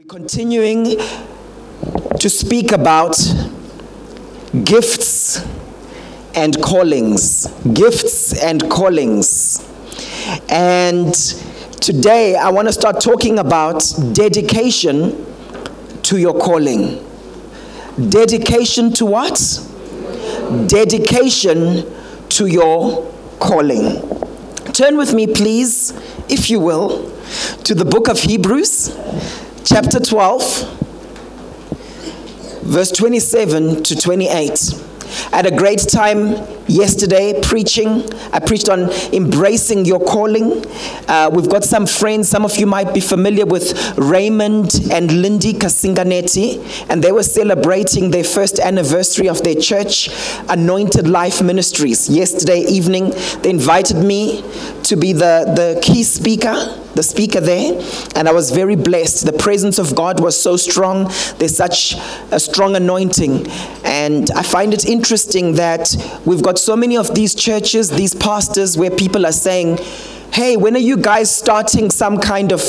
We're continuing to speak about gifts and callings. Gifts and callings. And today I want to start talking about dedication to your calling. Dedication to what? Dedication to your calling. Turn with me, please, if you will, to the book of Hebrews, chapter 12, verse 27 to 28. At a great time yesterday preaching. I preached on embracing your calling. Uh, we've got some friends, some of you might be familiar with Raymond and Lindy Kasinganeti, and they were celebrating their first anniversary of their church, Anointed Life Ministries. Yesterday evening, they invited me to be the, the key speaker the speaker there, and I was very blessed. The presence of God was so strong. There's such a strong anointing. And I find it interesting that we've got so many of these churches, these pastors, where people are saying, Hey, when are you guys starting some kind of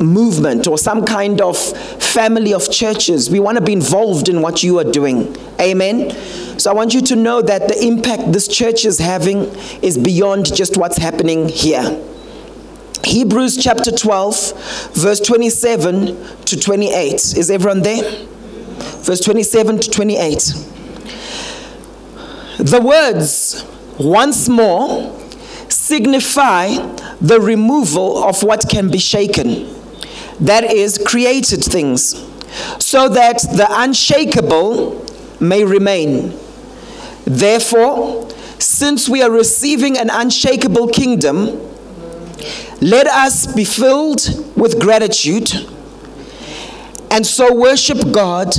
movement or some kind of family of churches? We want to be involved in what you are doing. Amen. So I want you to know that the impact this church is having is beyond just what's happening here. Hebrews chapter 12, verse 27 to 28. Is everyone there? Verse 27 to 28. The words, once more, signify the removal of what can be shaken, that is, created things, so that the unshakable may remain. Therefore, since we are receiving an unshakable kingdom, let us be filled with gratitude and so worship God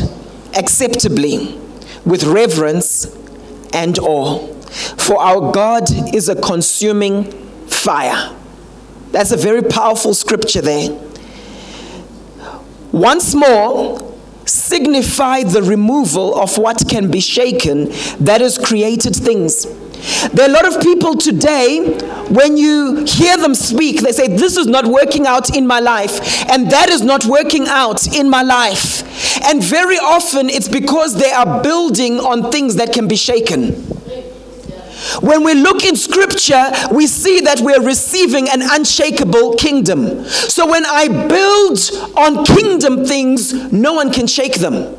acceptably with reverence and all. For our God is a consuming fire. That's a very powerful scripture there. Once more, signify the removal of what can be shaken, that is, created things. There are a lot of people today, when you hear them speak, they say, This is not working out in my life, and that is not working out in my life. And very often it's because they are building on things that can be shaken. When we look in scripture, we see that we're receiving an unshakable kingdom. So when I build on kingdom things, no one can shake them.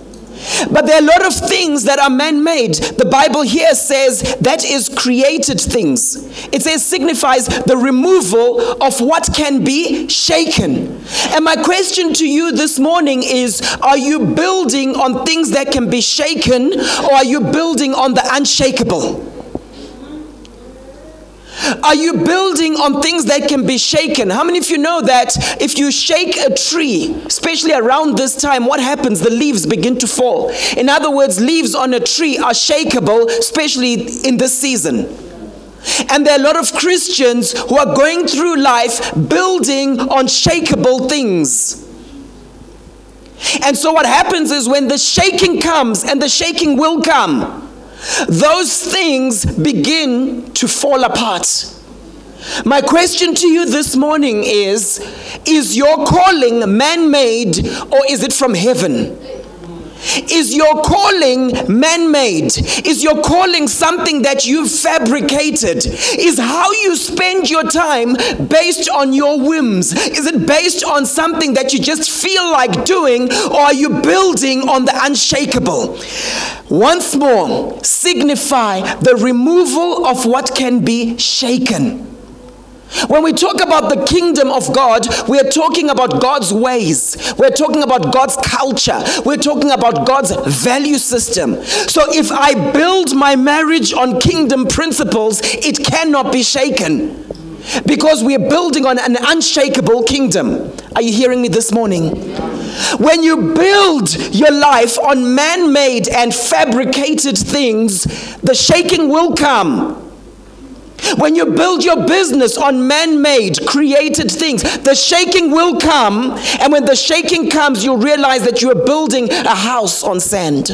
But there are a lot of things that are man made. The Bible here says that is created things. It says signifies the removal of what can be shaken. And my question to you this morning is Are you building on things that can be shaken or are you building on the unshakable? Are you building on things that can be shaken? How many of you know that if you shake a tree, especially around this time, what happens? The leaves begin to fall. In other words, leaves on a tree are shakeable, especially in this season. And there are a lot of Christians who are going through life building on shakeable things. And so, what happens is when the shaking comes, and the shaking will come, those things begin to fall apart. My question to you this morning is Is your calling man made or is it from heaven? Is your calling man made? Is your calling something that you've fabricated? Is how you spend your time based on your whims? Is it based on something that you just feel like doing, or are you building on the unshakable? Once more, signify the removal of what can be shaken. When we talk about the kingdom of God, we are talking about God's ways. We're talking about God's culture. We're talking about God's value system. So if I build my marriage on kingdom principles, it cannot be shaken because we are building on an unshakable kingdom. Are you hearing me this morning? When you build your life on man made and fabricated things, the shaking will come. When you build your business on man made, created things, the shaking will come. And when the shaking comes, you'll realize that you are building a house on sand.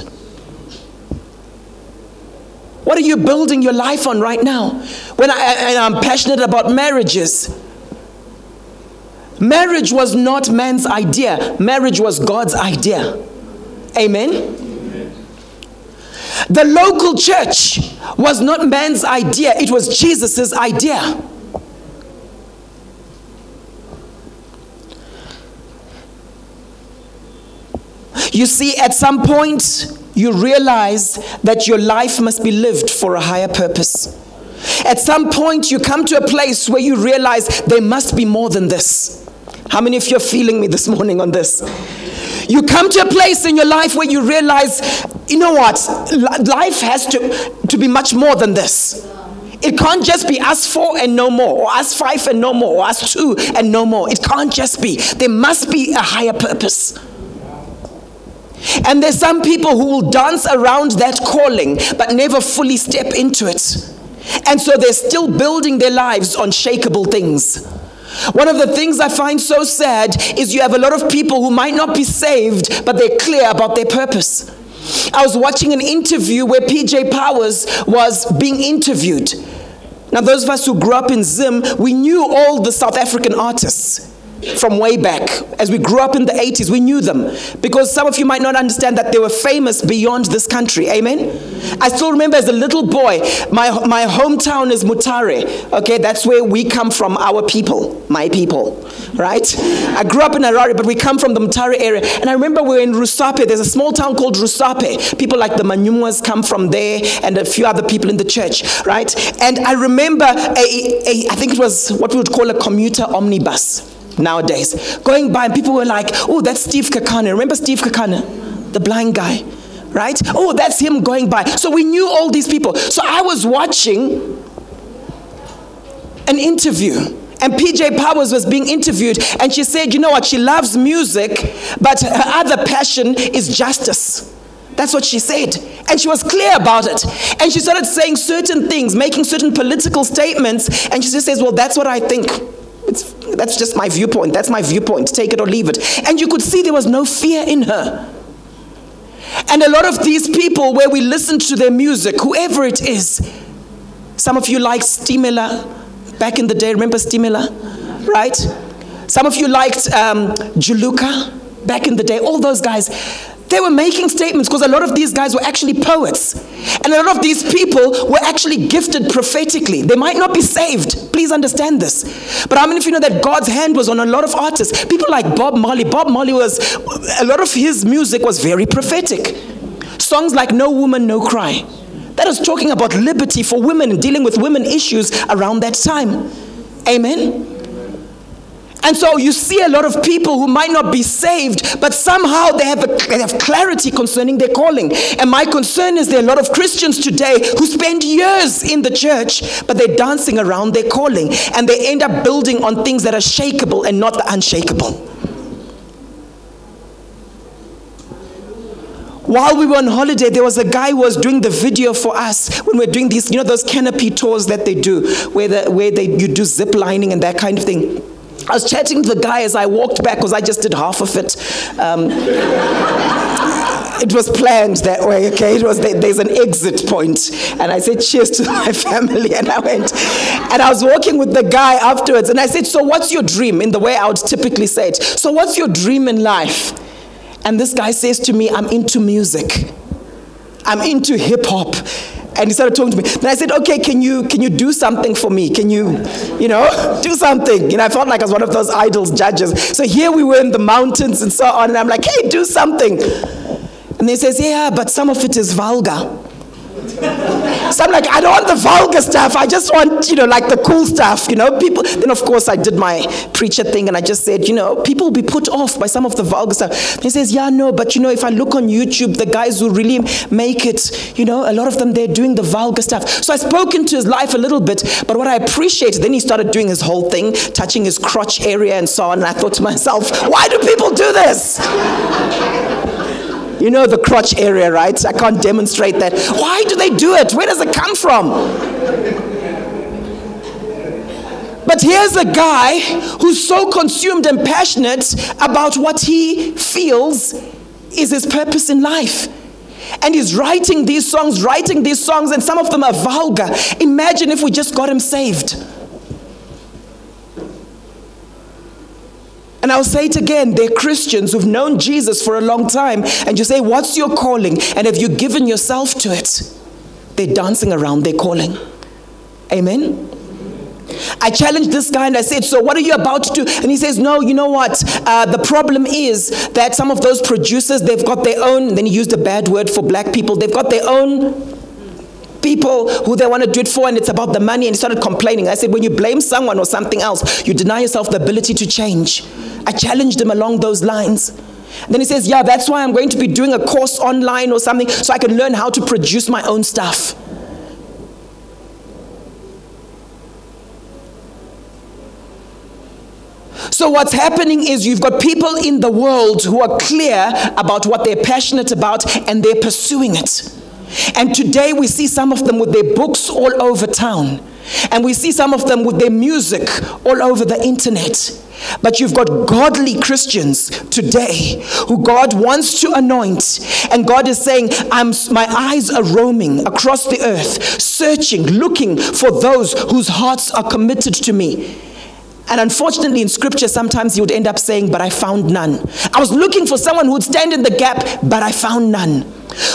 What are you building your life on right now? When I, I'm passionate about marriages, Marriage was not man's idea, marriage was God's idea. Amen? The local church was not man's idea, it was Jesus' idea. You see, at some point, you realize that your life must be lived for a higher purpose. At some point, you come to a place where you realize there must be more than this. How many of you are feeling me this morning on this? You come to a place in your life where you realize, you know what? Life has to, to be much more than this. It can't just be us four and no more, or us five and no more, or us two and no more. It can't just be. There must be a higher purpose. And there's some people who will dance around that calling but never fully step into it. And so they're still building their lives on shakable things. One of the things I find so sad is you have a lot of people who might not be saved, but they're clear about their purpose. I was watching an interview where PJ Powers was being interviewed. Now, those of us who grew up in Zim, we knew all the South African artists from way back. As we grew up in the 80s, we knew them. Because some of you might not understand that they were famous beyond this country. Amen? I still remember as a little boy, my, my hometown is Mutare. Okay, that's where we come from, our people, my people. Right? I grew up in Harare, but we come from the Mutare area. And I remember we were in Rusape. There's a small town called Rusape. People like the Manyumwas come from there and a few other people in the church. Right? And I remember, a, a, I think it was what we would call a commuter omnibus nowadays. Going by, and people were like, oh, that's Steve Kekana. Remember Steve Kekana? The blind guy, right? Oh, that's him going by. So we knew all these people. So I was watching an interview. And PJ Powers was being interviewed, and she said, You know what? She loves music, but her other passion is justice. That's what she said. And she was clear about it. And she started saying certain things, making certain political statements, and she just says, Well, that's what I think. It's, that's just my viewpoint. That's my viewpoint. Take it or leave it. And you could see there was no fear in her. And a lot of these people, where we listen to their music, whoever it is, some of you like Stimela back in the day. Remember Stimela? Right? Some of you liked um, Juluka back in the day. All those guys. They were making statements because a lot of these guys were actually poets. And a lot of these people were actually gifted prophetically. They might not be saved. Please understand this. But how many of you know that God's hand was on a lot of artists? People like Bob Marley. Bob Marley was, a lot of his music was very prophetic. Songs like No Woman, No Cry. That is talking about liberty for women dealing with women issues around that time. Amen. And so you see a lot of people who might not be saved, but somehow they have, a, they have clarity concerning their calling. And my concern is there are a lot of Christians today who spend years in the church, but they're dancing around their calling. And they end up building on things that are shakable and not the unshakable. while we were on holiday, there was a guy who was doing the video for us when we we're doing these, you know, those canopy tours that they do, where, the, where they, you do zip lining and that kind of thing. I was chatting to the guy as I walked back because I just did half of it. Um, it was planned that way, okay? It was there's an exit point, and I said cheers to my family, and I went, and I was walking with the guy afterwards, and I said, so what's your dream? In the way I would typically say it. So what's your dream in life? And this guy says to me, I'm into music. I'm into hip hop and he started talking to me. Then I said, okay, can you can you do something for me? Can you, you know, do something? You know, I felt like I was one of those idols judges. So here we were in the mountains and so on, and I'm like, hey, do something. And he says, yeah, but some of it is vulgar. So I'm like, I don't want the vulgar stuff. I just want, you know, like the cool stuff, you know. People. Then of course I did my preacher thing and I just said, you know, people will be put off by some of the vulgar stuff. He says, yeah, no, but you know, if I look on YouTube, the guys who really make it, you know, a lot of them they're doing the vulgar stuff. So I spoke into his life a little bit, but what I appreciated, then he started doing his whole thing, touching his crotch area and so on. And I thought to myself, why do people do this? You know the crotch area, right? I can't demonstrate that. Why do they do it? Where does it come from? But here's a guy who's so consumed and passionate about what he feels is his purpose in life. And he's writing these songs, writing these songs, and some of them are vulgar. Imagine if we just got him saved. And I'll say it again, they're Christians who've known Jesus for a long time, and you say, What's your calling? And have you given yourself to it? They're dancing around their calling. Amen. I challenged this guy and I said, So, what are you about to do? And he says, No, you know what? Uh, the problem is that some of those producers, they've got their own, then he used a bad word for black people, they've got their own people who they want to do it for, and it's about the money. And he started complaining. I said, When you blame someone or something else, you deny yourself the ability to change. I challenged him along those lines. Then he says, Yeah, that's why I'm going to be doing a course online or something so I can learn how to produce my own stuff. So, what's happening is you've got people in the world who are clear about what they're passionate about and they're pursuing it. And today we see some of them with their books all over town. And we see some of them with their music all over the internet. But you've got godly Christians today who God wants to anoint. And God is saying, I'm, My eyes are roaming across the earth, searching, looking for those whose hearts are committed to me. And unfortunately, in scripture, sometimes you would end up saying, But I found none. I was looking for someone who would stand in the gap, but I found none.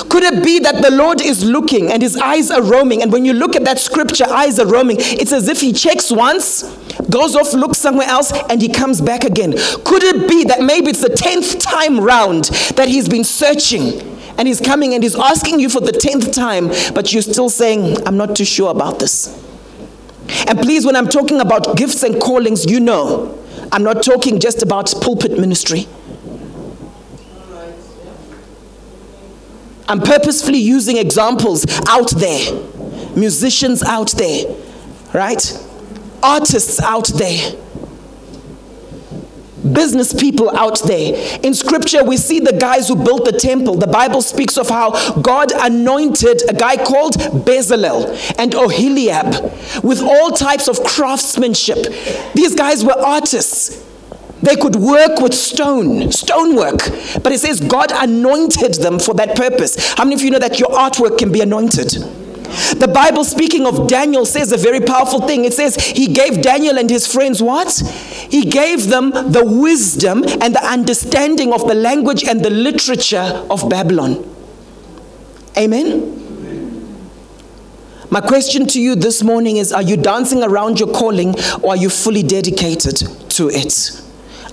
Could it be that the Lord is looking and his eyes are roaming? And when you look at that scripture, eyes are roaming, it's as if he checks once, goes off, looks somewhere else, and he comes back again. Could it be that maybe it's the 10th time round that he's been searching and he's coming and he's asking you for the 10th time, but you're still saying, I'm not too sure about this? And please, when I'm talking about gifts and callings, you know, I'm not talking just about pulpit ministry. I'm purposefully using examples out there, musicians out there, right? Artists out there, business people out there. In scripture, we see the guys who built the temple. The Bible speaks of how God anointed a guy called Bezalel and Oholiab with all types of craftsmanship. These guys were artists. They could work with stone, stonework. But it says God anointed them for that purpose. How many of you know that your artwork can be anointed? The Bible, speaking of Daniel, says a very powerful thing. It says he gave Daniel and his friends what? He gave them the wisdom and the understanding of the language and the literature of Babylon. Amen? My question to you this morning is Are you dancing around your calling or are you fully dedicated to it?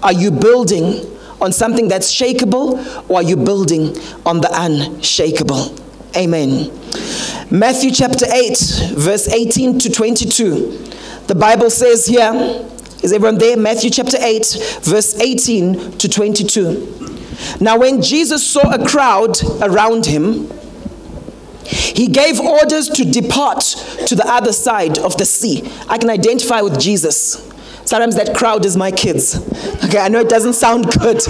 Are you building on something that's shakable or are you building on the unshakable? Amen. Matthew chapter 8, verse 18 to 22. The Bible says here, is everyone there? Matthew chapter 8, verse 18 to 22. Now, when Jesus saw a crowd around him, he gave orders to depart to the other side of the sea. I can identify with Jesus. Sometimes that crowd is my kids. Okay, I know it doesn't sound good.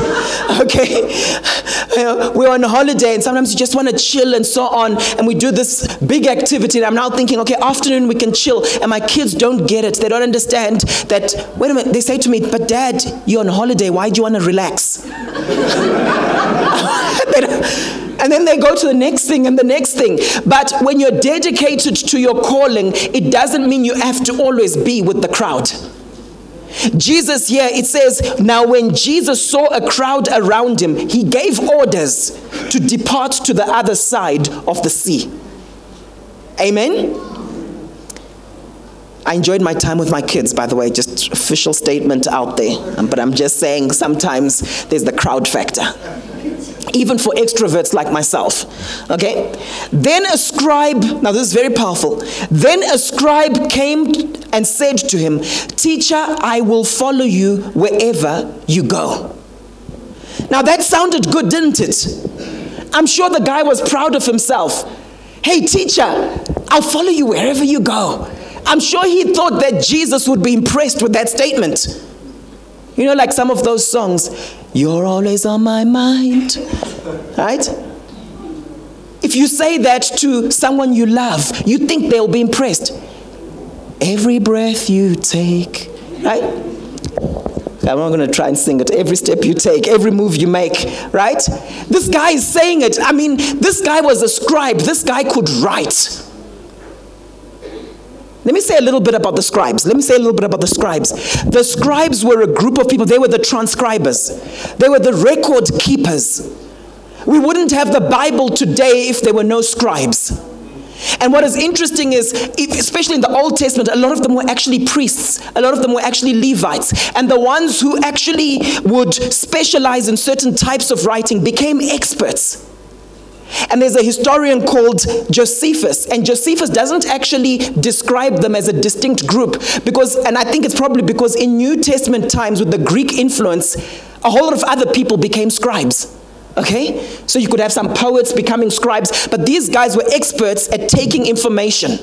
Okay, we're on holiday and sometimes you just want to chill and so on, and we do this big activity. And I'm now thinking, okay, afternoon we can chill, and my kids don't get it. They don't understand that. Wait a minute, they say to me, but dad, you're on holiday. Why do you want to relax? and then they go to the next thing and the next thing. But when you're dedicated to your calling, it doesn't mean you have to always be with the crowd. Jesus here, it says, Now when Jesus saw a crowd around him, he gave orders to depart to the other side of the sea. Amen? I enjoyed my time with my kids, by the way, just official statement out there. But I'm just saying sometimes there's the crowd factor even for extroverts like myself. Okay? Then a scribe, now this is very powerful. Then a scribe came and said to him, Teacher, I will follow you wherever you go. Now that sounded good, didn't it? I'm sure the guy was proud of himself. Hey, teacher, I'll follow you wherever you go. I'm sure he thought that Jesus would be impressed with that statement. You know, like some of those songs, You're always on my mind. Right? If you say that to someone you love, you think they'll be impressed. Every breath you take, right? I'm not going to try and sing it. Every step you take, every move you make, right? This guy is saying it. I mean, this guy was a scribe. This guy could write. Let me say a little bit about the scribes. Let me say a little bit about the scribes. The scribes were a group of people, they were the transcribers, they were the record keepers. We wouldn't have the Bible today if there were no scribes. And what is interesting is, especially in the Old Testament, a lot of them were actually priests, a lot of them were actually Levites. And the ones who actually would specialize in certain types of writing became experts. And there's a historian called Josephus, and Josephus doesn't actually describe them as a distinct group because, and I think it's probably because in New Testament times with the Greek influence, a whole lot of other people became scribes. Okay? So you could have some poets becoming scribes, but these guys were experts at taking information,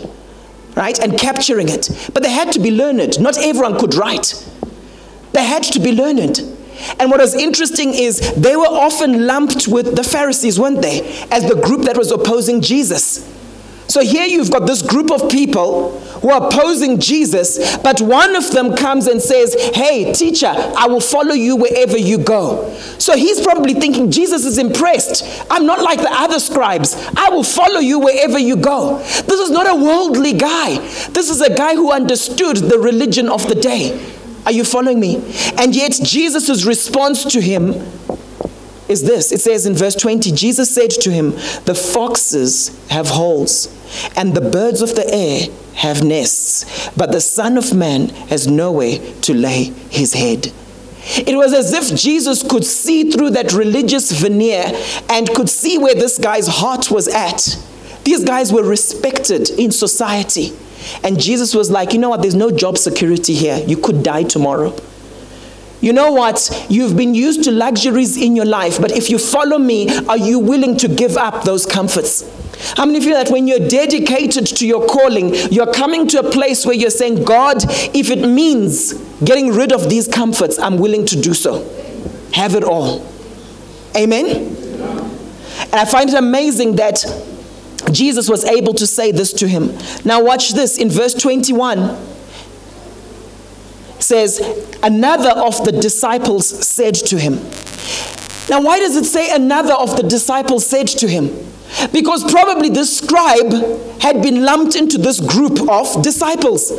right, and capturing it. But they had to be learned. Not everyone could write, they had to be learned. And what was interesting is they were often lumped with the Pharisees, weren't they? As the group that was opposing Jesus. So here you've got this group of people who are opposing Jesus, but one of them comes and says, Hey, teacher, I will follow you wherever you go. So he's probably thinking, Jesus is impressed. I'm not like the other scribes. I will follow you wherever you go. This is not a worldly guy, this is a guy who understood the religion of the day. Are you following me? And yet, Jesus' response to him is this it says in verse 20 Jesus said to him, The foxes have holes, and the birds of the air have nests, but the Son of Man has nowhere to lay his head. It was as if Jesus could see through that religious veneer and could see where this guy's heart was at. These guys were respected in society. And Jesus was like, you know what? There's no job security here. You could die tomorrow. You know what? You've been used to luxuries in your life, but if you follow me, are you willing to give up those comforts? How many feel that when you're dedicated to your calling, you're coming to a place where you're saying, God, if it means getting rid of these comforts, I'm willing to do so. Have it all. Amen? And I find it amazing that Jesus was able to say this to him. Now, watch this in verse 21 says, Another of the disciples said to him. Now, why does it say another of the disciples said to him? Because probably this scribe had been lumped into this group of disciples.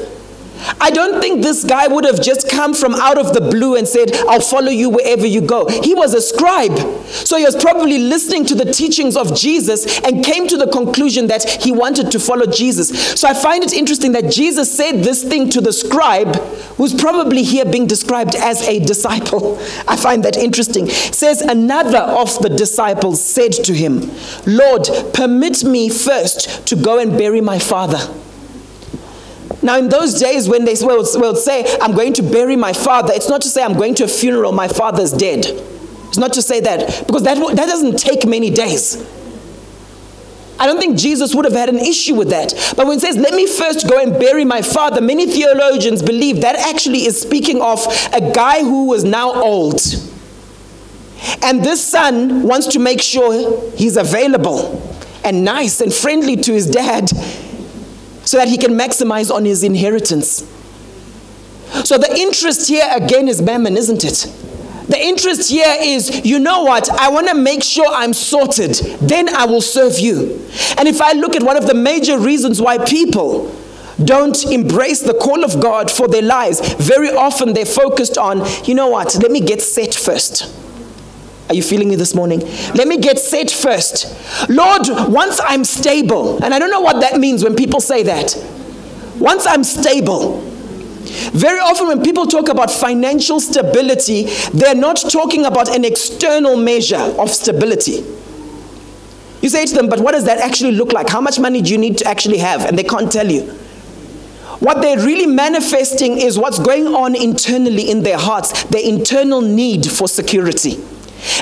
I don't think this guy would have just come from out of the blue and said, I'll follow you wherever you go. He was a scribe. So he was probably listening to the teachings of Jesus and came to the conclusion that he wanted to follow Jesus. So I find it interesting that Jesus said this thing to the scribe who's probably here being described as a disciple. I find that interesting. It says, Another of the disciples said to him, Lord, permit me first to go and bury my father. Now, in those days when they will, will say, I'm going to bury my father, it's not to say I'm going to a funeral, my father's dead. It's not to say that, because that, that doesn't take many days. I don't think Jesus would have had an issue with that. But when it says, let me first go and bury my father, many theologians believe that actually is speaking of a guy who was now old. And this son wants to make sure he's available and nice and friendly to his dad so that he can maximize on his inheritance. So the interest here again is mammon, isn't it? The interest here is, you know what? I want to make sure I'm sorted. Then I will serve you. And if I look at one of the major reasons why people don't embrace the call of God for their lives, very often they're focused on, you know what? Let me get set first. Are you feeling me this morning? Let me get set first. Lord, once I'm stable, and I don't know what that means when people say that. Once I'm stable, very often, when people talk about financial stability, they're not talking about an external measure of stability. You say to them, but what does that actually look like? How much money do you need to actually have? And they can't tell you. What they're really manifesting is what's going on internally in their hearts, their internal need for security.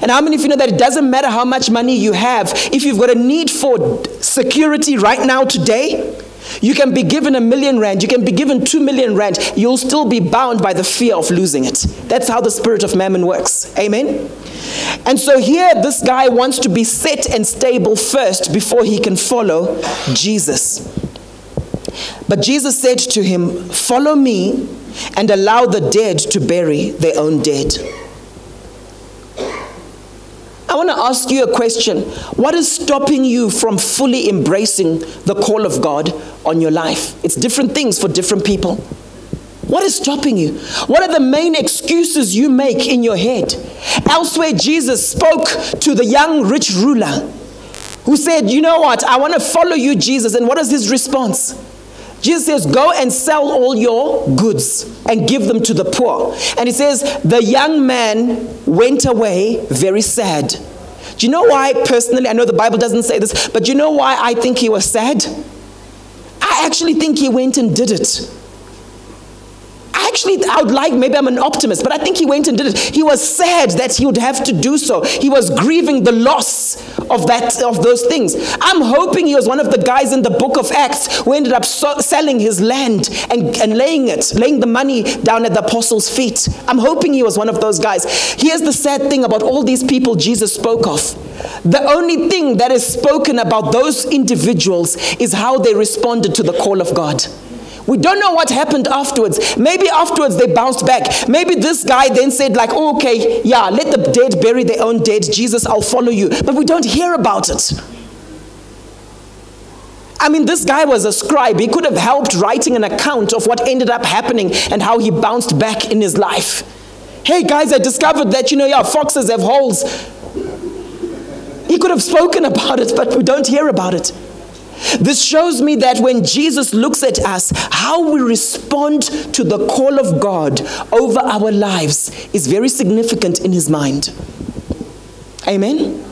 And how many of you know that it doesn't matter how much money you have, if you've got a need for security right now today, you can be given a million rand, you can be given two million rand, you'll still be bound by the fear of losing it. That's how the spirit of mammon works. Amen? And so here, this guy wants to be set and stable first before he can follow Jesus. But Jesus said to him, Follow me and allow the dead to bury their own dead. I want to ask you a question. What is stopping you from fully embracing the call of God on your life? It's different things for different people. What is stopping you? What are the main excuses you make in your head? Elsewhere, Jesus spoke to the young rich ruler who said, You know what? I want to follow you, Jesus. And what is his response? Jesus says, Go and sell all your goods and give them to the poor. And he says, The young man went away very sad. Do you know why, personally? I know the Bible doesn't say this, but do you know why I think he was sad? I actually think he went and did it actually, I would like, maybe I'm an optimist, but I think he went and did it. He was sad that he would have to do so. He was grieving the loss of that, of those things. I'm hoping he was one of the guys in the book of Acts who ended up so, selling his land and, and laying it, laying the money down at the apostles' feet. I'm hoping he was one of those guys. Here's the sad thing about all these people Jesus spoke of. The only thing that is spoken about those individuals is how they responded to the call of God. We don't know what happened afterwards. Maybe afterwards they bounced back. Maybe this guy then said, like, oh, okay, yeah, let the dead bury their own dead. Jesus, I'll follow you. But we don't hear about it. I mean, this guy was a scribe. He could have helped writing an account of what ended up happening and how he bounced back in his life. Hey, guys, I discovered that, you know, yeah, foxes have holes. He could have spoken about it, but we don't hear about it. This shows me that when Jesus looks at us, how we respond to the call of God over our lives is very significant in his mind. Amen?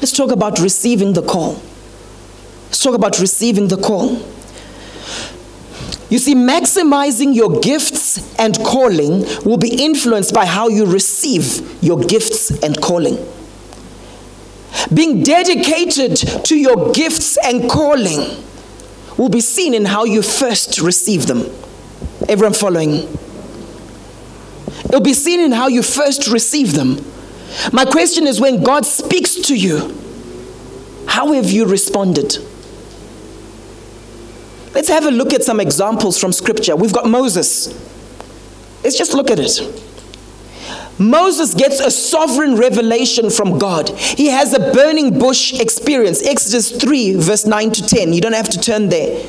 Let's talk about receiving the call. Let's talk about receiving the call. You see, maximizing your gifts and calling will be influenced by how you receive your gifts and calling. Being dedicated to your gifts and calling will be seen in how you first receive them. Everyone following? It'll be seen in how you first receive them. My question is when God speaks to you, how have you responded? Let's have a look at some examples from Scripture. We've got Moses. Let's just look at it. Moses gets a sovereign revelation from God. He has a burning bush experience. Exodus 3, verse 9 to 10. You don't have to turn there.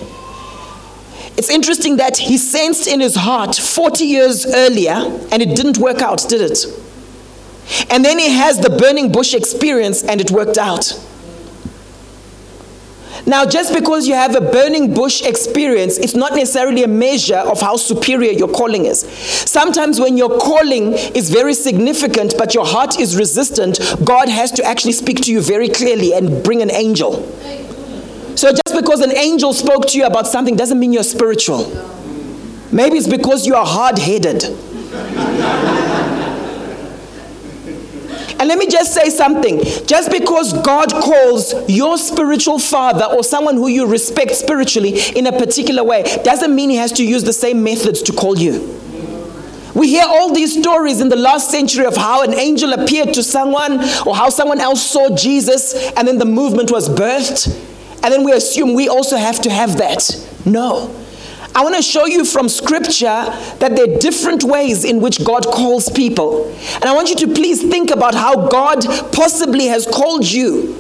It's interesting that he sensed in his heart 40 years earlier, and it didn't work out, did it? And then he has the burning bush experience, and it worked out. Now, just because you have a burning bush experience, it's not necessarily a measure of how superior your calling is. Sometimes, when your calling is very significant but your heart is resistant, God has to actually speak to you very clearly and bring an angel. So, just because an angel spoke to you about something doesn't mean you're spiritual. Maybe it's because you are hard headed. And let me just say something. Just because God calls your spiritual father or someone who you respect spiritually in a particular way doesn't mean he has to use the same methods to call you. We hear all these stories in the last century of how an angel appeared to someone or how someone else saw Jesus and then the movement was birthed. And then we assume we also have to have that. No. I want to show you from scripture that there are different ways in which God calls people. And I want you to please think about how God possibly has called you.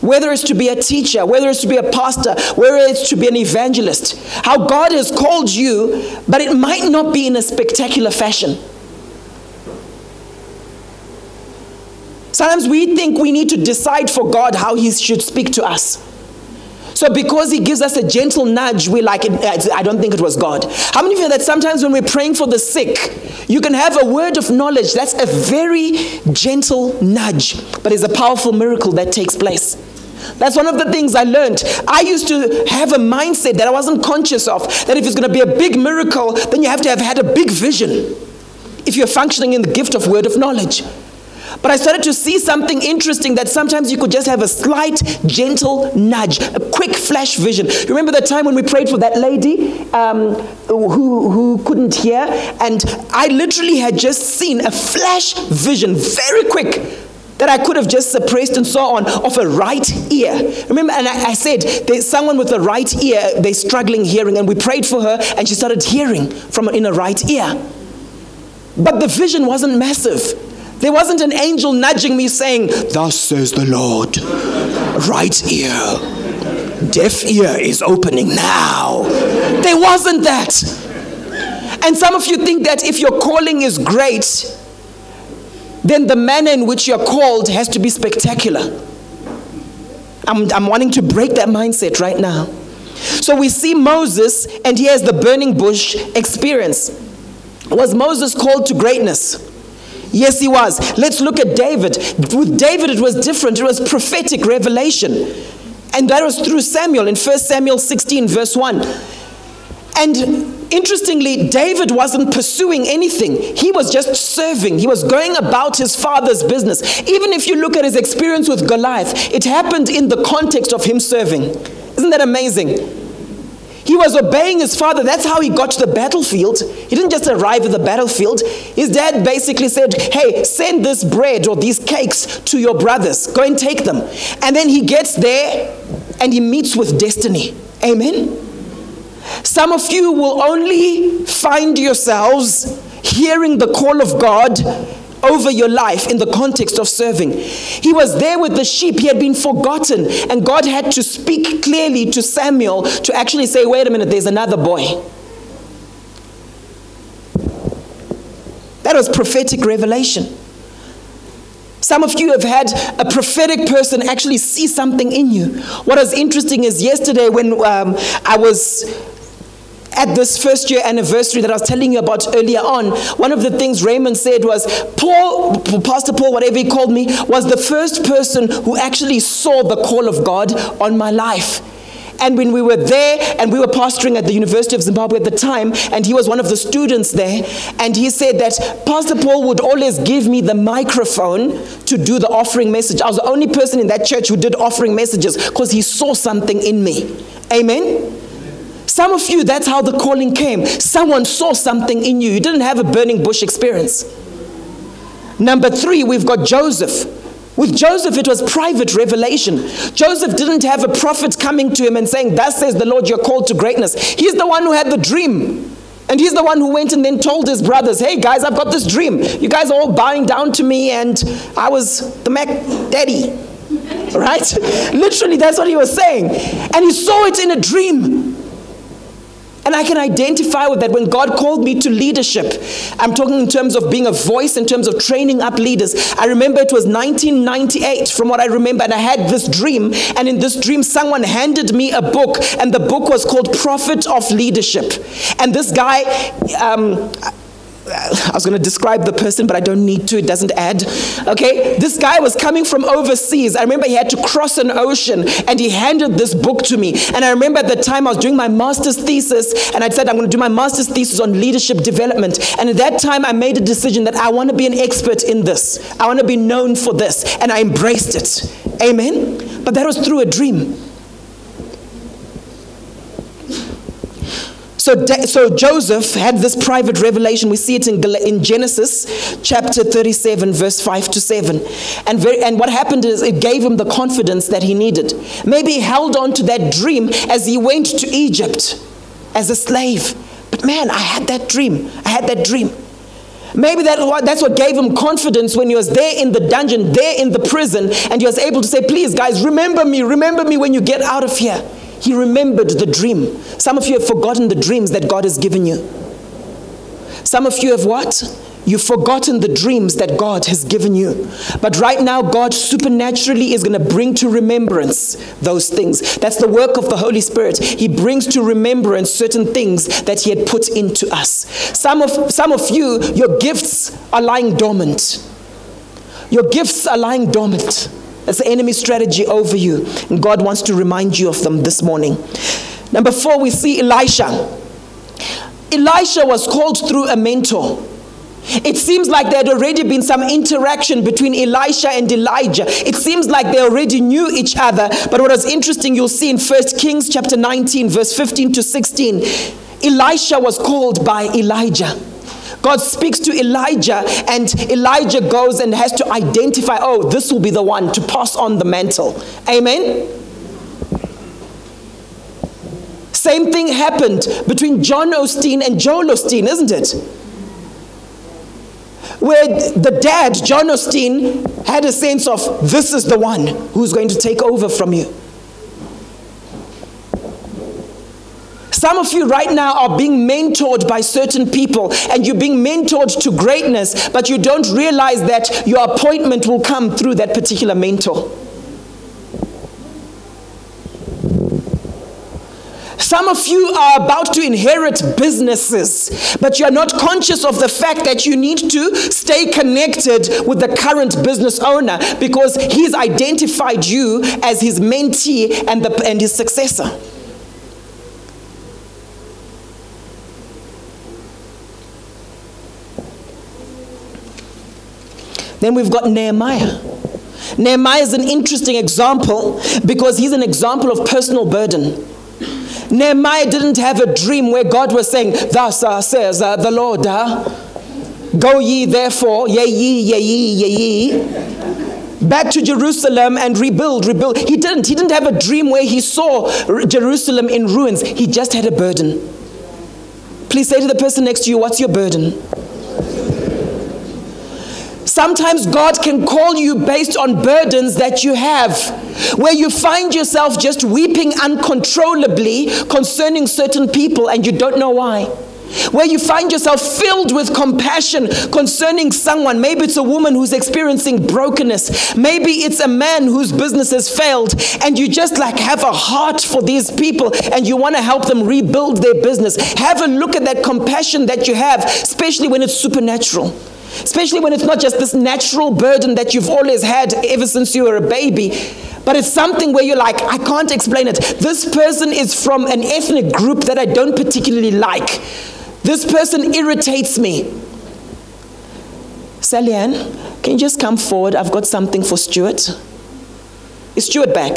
Whether it's to be a teacher, whether it's to be a pastor, whether it's to be an evangelist, how God has called you, but it might not be in a spectacular fashion. Sometimes we think we need to decide for God how He should speak to us. So because he gives us a gentle nudge, we like it. I don't think it was God. How many of you know that sometimes when we're praying for the sick, you can have a word of knowledge. That's a very gentle nudge, but it's a powerful miracle that takes place. That's one of the things I learned. I used to have a mindset that I wasn't conscious of that if it's going to be a big miracle, then you have to have had a big vision if you're functioning in the gift of word of knowledge. But I started to see something interesting that sometimes you could just have a slight, gentle nudge, a quick flash vision. Remember the time when we prayed for that lady um, who, who couldn't hear? And I literally had just seen a flash vision, very quick, that I could have just suppressed and so on of a right ear. Remember, and I, I said there's someone with a right ear, they're struggling hearing, and we prayed for her, and she started hearing from in a right ear. But the vision wasn't massive. There wasn't an angel nudging me saying, Thus says the Lord, right ear, deaf ear is opening now. There wasn't that. And some of you think that if your calling is great, then the manner in which you're called has to be spectacular. I'm, I'm wanting to break that mindset right now. So we see Moses, and he has the burning bush experience. Was Moses called to greatness? Yes, he was. Let's look at David. With David, it was different, it was prophetic revelation. And that was through Samuel in 1 Samuel 16, verse 1. And interestingly, David wasn't pursuing anything. He was just serving. He was going about his father's business. Even if you look at his experience with Goliath, it happened in the context of him serving. Isn't that amazing? He was obeying his father. That's how he got to the battlefield. He didn't just arrive at the battlefield. His dad basically said, Hey, send this bread or these cakes to your brothers. Go and take them. And then he gets there and he meets with destiny. Amen. Some of you will only find yourselves hearing the call of God over your life in the context of serving. He was there with the sheep, he had been forgotten, and God had to speak clearly to Samuel to actually say, Wait a minute, there's another boy. That was prophetic revelation. Some of you have had a prophetic person actually see something in you. What was interesting is yesterday when um, I was at this first year anniversary that I was telling you about earlier on, one of the things Raymond said was Paul, Pastor Paul, whatever he called me, was the first person who actually saw the call of God on my life. And when we were there, and we were pastoring at the University of Zimbabwe at the time, and he was one of the students there, and he said that Pastor Paul would always give me the microphone to do the offering message. I was the only person in that church who did offering messages because he saw something in me. Amen. Some of you, that's how the calling came. Someone saw something in you. You didn't have a burning bush experience. Number three, we've got Joseph. With Joseph, it was private revelation. Joseph didn't have a prophet coming to him and saying, Thus says the Lord, you're called to greatness. He's the one who had the dream. And he's the one who went and then told his brothers, Hey guys, I've got this dream. You guys are all bowing down to me, and I was the Mac Daddy. Right? Literally, that's what he was saying. And he saw it in a dream. And I can identify with that when God called me to leadership. I'm talking in terms of being a voice, in terms of training up leaders. I remember it was 1998, from what I remember, and I had this dream. And in this dream, someone handed me a book, and the book was called Prophet of Leadership. And this guy, um, I was going to describe the person, but I don't need to. It doesn't add. Okay? This guy was coming from overseas. I remember he had to cross an ocean and he handed this book to me. And I remember at the time I was doing my master's thesis and I said, I'm going to do my master's thesis on leadership development. And at that time, I made a decision that I want to be an expert in this. I want to be known for this. And I embraced it. Amen? But that was through a dream. So, so Joseph had this private revelation. We see it in, in Genesis chapter 37, verse 5 to 7. And, very, and what happened is it gave him the confidence that he needed. Maybe he held on to that dream as he went to Egypt as a slave. But man, I had that dream. I had that dream. Maybe that, that's what gave him confidence when he was there in the dungeon, there in the prison, and he was able to say, Please, guys, remember me, remember me when you get out of here. He remembered the dream. Some of you have forgotten the dreams that God has given you. Some of you have what? You've forgotten the dreams that God has given you. But right now, God supernaturally is going to bring to remembrance those things. That's the work of the Holy Spirit. He brings to remembrance certain things that He had put into us. Some of, some of you, your gifts are lying dormant. Your gifts are lying dormant. That's the enemy strategy over you. And God wants to remind you of them this morning. Number four, we see Elisha. Elisha was called through a mentor. It seems like there had already been some interaction between Elisha and Elijah. It seems like they already knew each other. But what is interesting, you'll see in 1 Kings chapter 19, verse 15 to 16, Elisha was called by Elijah. God speaks to Elijah, and Elijah goes and has to identify, oh, this will be the one to pass on the mantle. Amen? Same thing happened between John Osteen and Joel Osteen, isn't it? Where the dad, John Osteen, had a sense of this is the one who's going to take over from you. Some of you right now are being mentored by certain people and you're being mentored to greatness, but you don't realize that your appointment will come through that particular mentor. Some of you are about to inherit businesses, but you are not conscious of the fact that you need to stay connected with the current business owner because he's identified you as his mentee and, the, and his successor. Then we've got Nehemiah. Nehemiah is an interesting example because he's an example of personal burden. Nehemiah didn't have a dream where God was saying, Thus uh, says uh, the Lord, uh, go ye therefore, ye ye, ye ye, ye ye, back to Jerusalem and rebuild, rebuild. He didn't. He didn't have a dream where he saw Jerusalem in ruins. He just had a burden. Please say to the person next to you, What's your burden? Sometimes God can call you based on burdens that you have, where you find yourself just weeping uncontrollably concerning certain people and you don't know why. Where you find yourself filled with compassion concerning someone. Maybe it's a woman who's experiencing brokenness. Maybe it's a man whose business has failed, and you just like have a heart for these people and you want to help them rebuild their business. Have a look at that compassion that you have, especially when it's supernatural. Especially when it's not just this natural burden that you've always had ever since you were a baby, but it's something where you're like, I can't explain it. This person is from an ethnic group that I don't particularly like. This person irritates me. Salian, can you just come forward? I've got something for Stuart. Is Stuart back?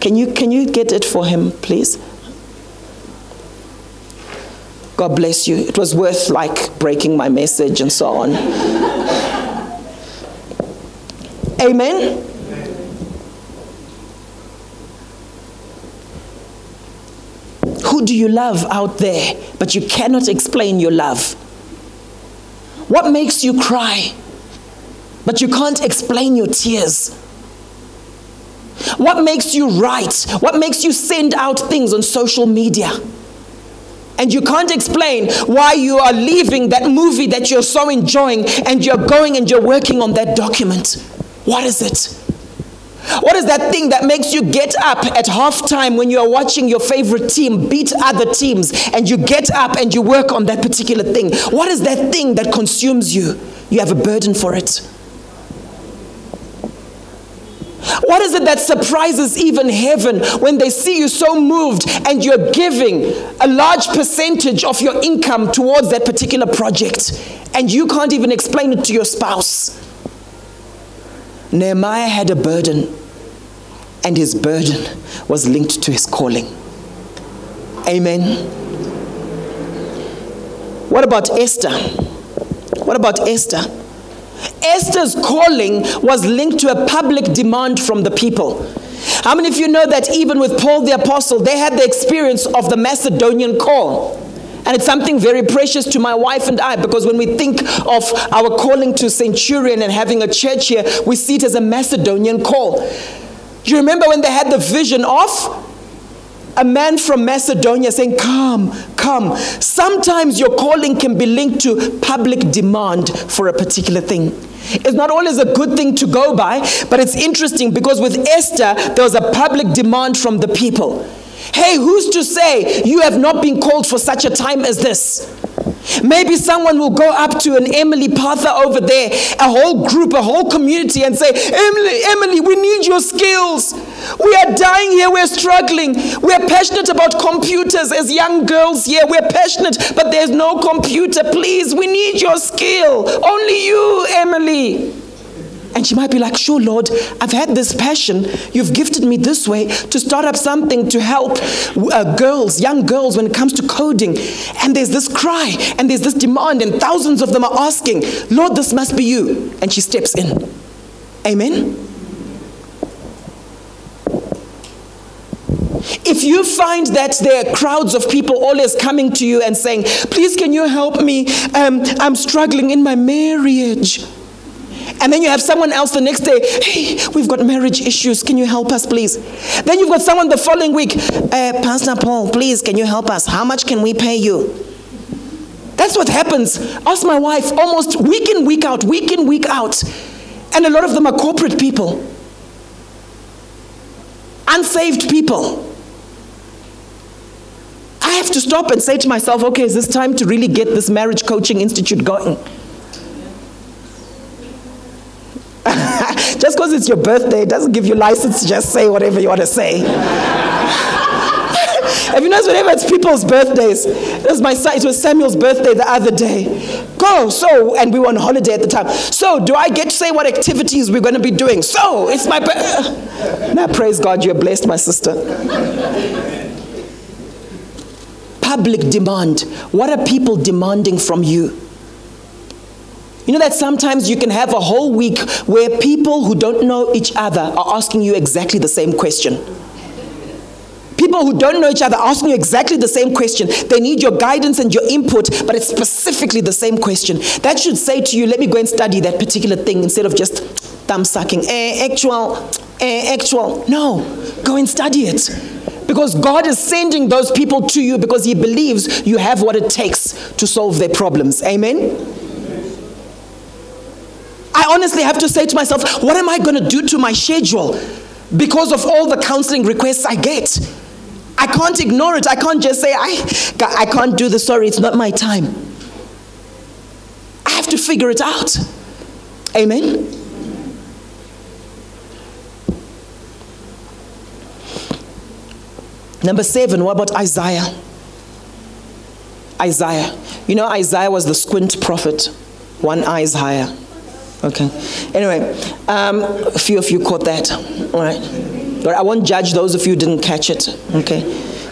Can you, can you get it for him, please? God bless you. It was worth like breaking my message and so on. Amen. Who do you love out there, but you cannot explain your love? What makes you cry, but you can't explain your tears? What makes you write? What makes you send out things on social media? And you can't explain why you are leaving that movie that you're so enjoying and you're going and you're working on that document. What is it? What is that thing that makes you get up at halftime when you're watching your favorite team beat other teams and you get up and you work on that particular thing? What is that thing that consumes you? You have a burden for it. What is it that surprises even heaven when they see you so moved and you're giving a large percentage of your income towards that particular project and you can't even explain it to your spouse? Nehemiah had a burden, and his burden was linked to his calling. Amen. What about Esther? What about Esther? Esther's calling was linked to a public demand from the people. How many of you know that even with Paul the Apostle, they had the experience of the Macedonian call? And it's something very precious to my wife and I because when we think of our calling to Centurion and having a church here, we see it as a Macedonian call. Do you remember when they had the vision of a man from Macedonia saying, Come, come. Sometimes your calling can be linked to public demand for a particular thing. It's not always a good thing to go by, but it's interesting because with Esther, there was a public demand from the people. Hey, who's to say you have not been called for such a time as this? Maybe someone will go up to an Emily Parther over there, a whole group, a whole community, and say, Emily, Emily, we need your skills. We are dying here, we're struggling. We're passionate about computers as young girls here. We're passionate, but there's no computer. Please, we need your skill. Only you, Emily. And she might be like, Sure, Lord, I've had this passion. You've gifted me this way to start up something to help uh, girls, young girls, when it comes to coding. And there's this cry and there's this demand, and thousands of them are asking, Lord, this must be you. And she steps in. Amen. If you find that there are crowds of people always coming to you and saying, Please, can you help me? Um, I'm struggling in my marriage. And then you have someone else the next day, hey, we've got marriage issues. Can you help us, please? Then you've got someone the following week, uh, Pastor Paul, please, can you help us? How much can we pay you? That's what happens. Ask my wife almost week in, week out, week in, week out. And a lot of them are corporate people, unsaved people. I have to stop and say to myself, okay, is this time to really get this marriage coaching institute going? just because it's your birthday doesn't give you license to just say whatever you want to say. Have you noticed whenever it's people's birthdays? It was my son, it was Samuel's birthday the other day. Go, so, and we were on holiday at the time. So, do I get to say what activities we're going to be doing? So, it's my birthday. Now, praise God, you're blessed, my sister. Public demand. What are people demanding from you? You know that sometimes you can have a whole week where people who don't know each other are asking you exactly the same question. People who don't know each other asking you exactly the same question. They need your guidance and your input, but it's specifically the same question. That should say to you, let me go and study that particular thing instead of just thumb sucking. Eh, actual, eh, actual. No, go and study it. Because God is sending those people to you because He believes you have what it takes to solve their problems. Amen? I honestly have to say to myself, what am I going to do to my schedule because of all the counseling requests I get? I can't ignore it. I can't just say, I, I can't do this. Sorry, it's not my time. I have to figure it out. Amen. Number seven, what about Isaiah? Isaiah. You know, Isaiah was the squint prophet, one eye is higher. Okay. Anyway, um, a few of you caught that. All right. But I won't judge those of you didn't catch it. Okay.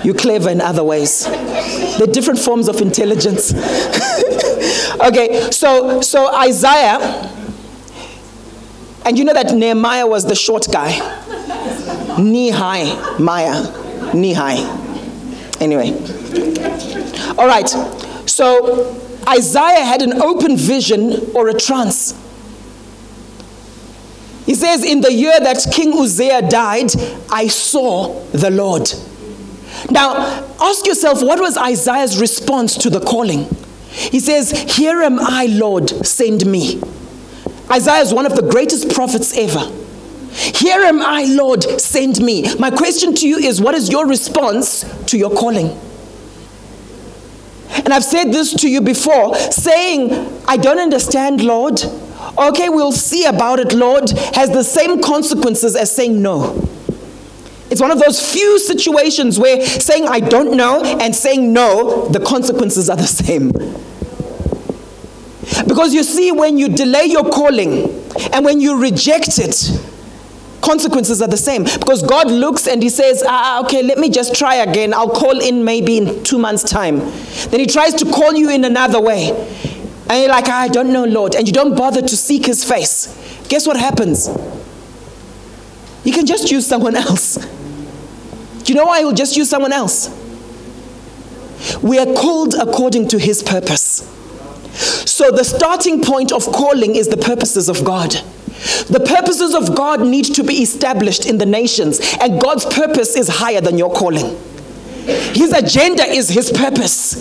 You're clever in other ways. There are different forms of intelligence. okay. So, so Isaiah, and you know that Nehemiah was the short guy. Knee high, Maya. Knee high. Anyway. All right. So Isaiah had an open vision or a trance he says, In the year that King Uzziah died, I saw the Lord. Now, ask yourself, what was Isaiah's response to the calling? He says, Here am I, Lord, send me. Isaiah is one of the greatest prophets ever. Here am I, Lord, send me. My question to you is what is your response to your calling? And I've said this to you before saying, I don't understand, Lord okay, we'll see about it, Lord, has the same consequences as saying no. It's one of those few situations where saying I don't know and saying no, the consequences are the same. Because you see, when you delay your calling and when you reject it, consequences are the same. Because God looks and He says, ah, okay, let me just try again. I'll call in maybe in two months' time. Then He tries to call you in another way. And you're like, I don't know, Lord. And you don't bother to seek his face. Guess what happens? You can just use someone else. Do you know why he'll just use someone else? We are called according to his purpose. So the starting point of calling is the purposes of God. The purposes of God need to be established in the nations, and God's purpose is higher than your calling. His agenda is his purpose.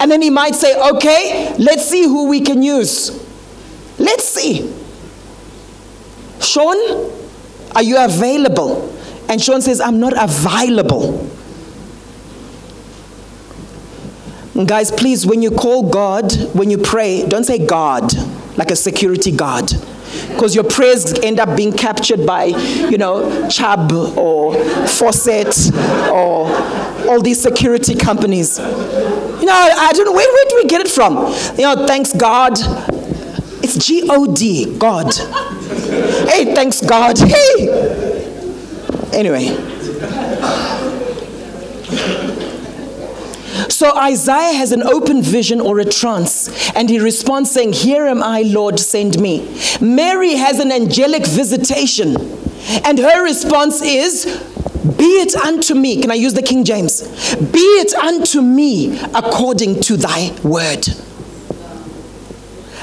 And then he might say, okay, let's see who we can use. Let's see. Sean, are you available? And Sean says, I'm not available. Guys, please, when you call God, when you pray, don't say God like a security guard because your prayers end up being captured by, you know, Chubb or Fawcett or all these security companies. You know, I don't know, where, where do we get it from? You know, thanks God. It's G O D, God. hey, thanks God. Hey. Anyway. So Isaiah has an open vision or a trance, and he responds saying, Here am I, Lord, send me. Mary has an angelic visitation, and her response is, Be it unto me. Can I use the King James? Be it unto me according to thy word.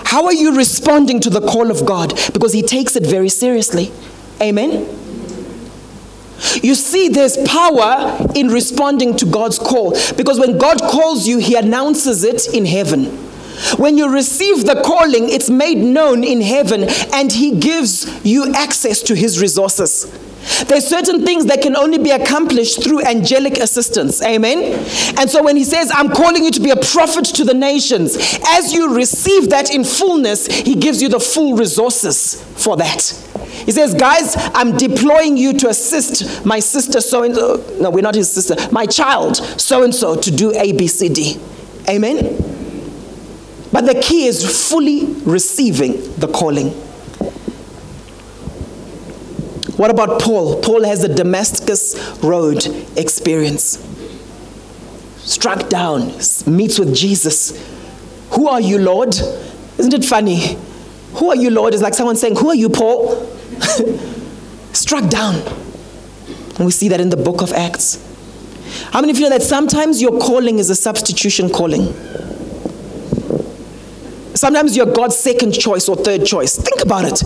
How are you responding to the call of God? Because he takes it very seriously. Amen. You see, there's power in responding to God's call because when God calls you, He announces it in heaven. When you receive the calling, it's made known in heaven and He gives you access to His resources. There's certain things that can only be accomplished through angelic assistance. Amen. And so when he says, I'm calling you to be a prophet to the nations, as you receive that in fullness, he gives you the full resources for that. He says, Guys, I'm deploying you to assist my sister so and so. No, we're not his sister. My child so and so to do A, B, C, D. Amen? But the key is fully receiving the calling. What about Paul? Paul has a Damascus Road experience. Struck down, meets with Jesus. Who are you, Lord? Isn't it funny? Who are you, Lord? Is like someone saying, Who are you, Paul? Struck down. And we see that in the book of Acts. How many of you know that sometimes your calling is a substitution calling? Sometimes you're God's second choice or third choice. Think about it.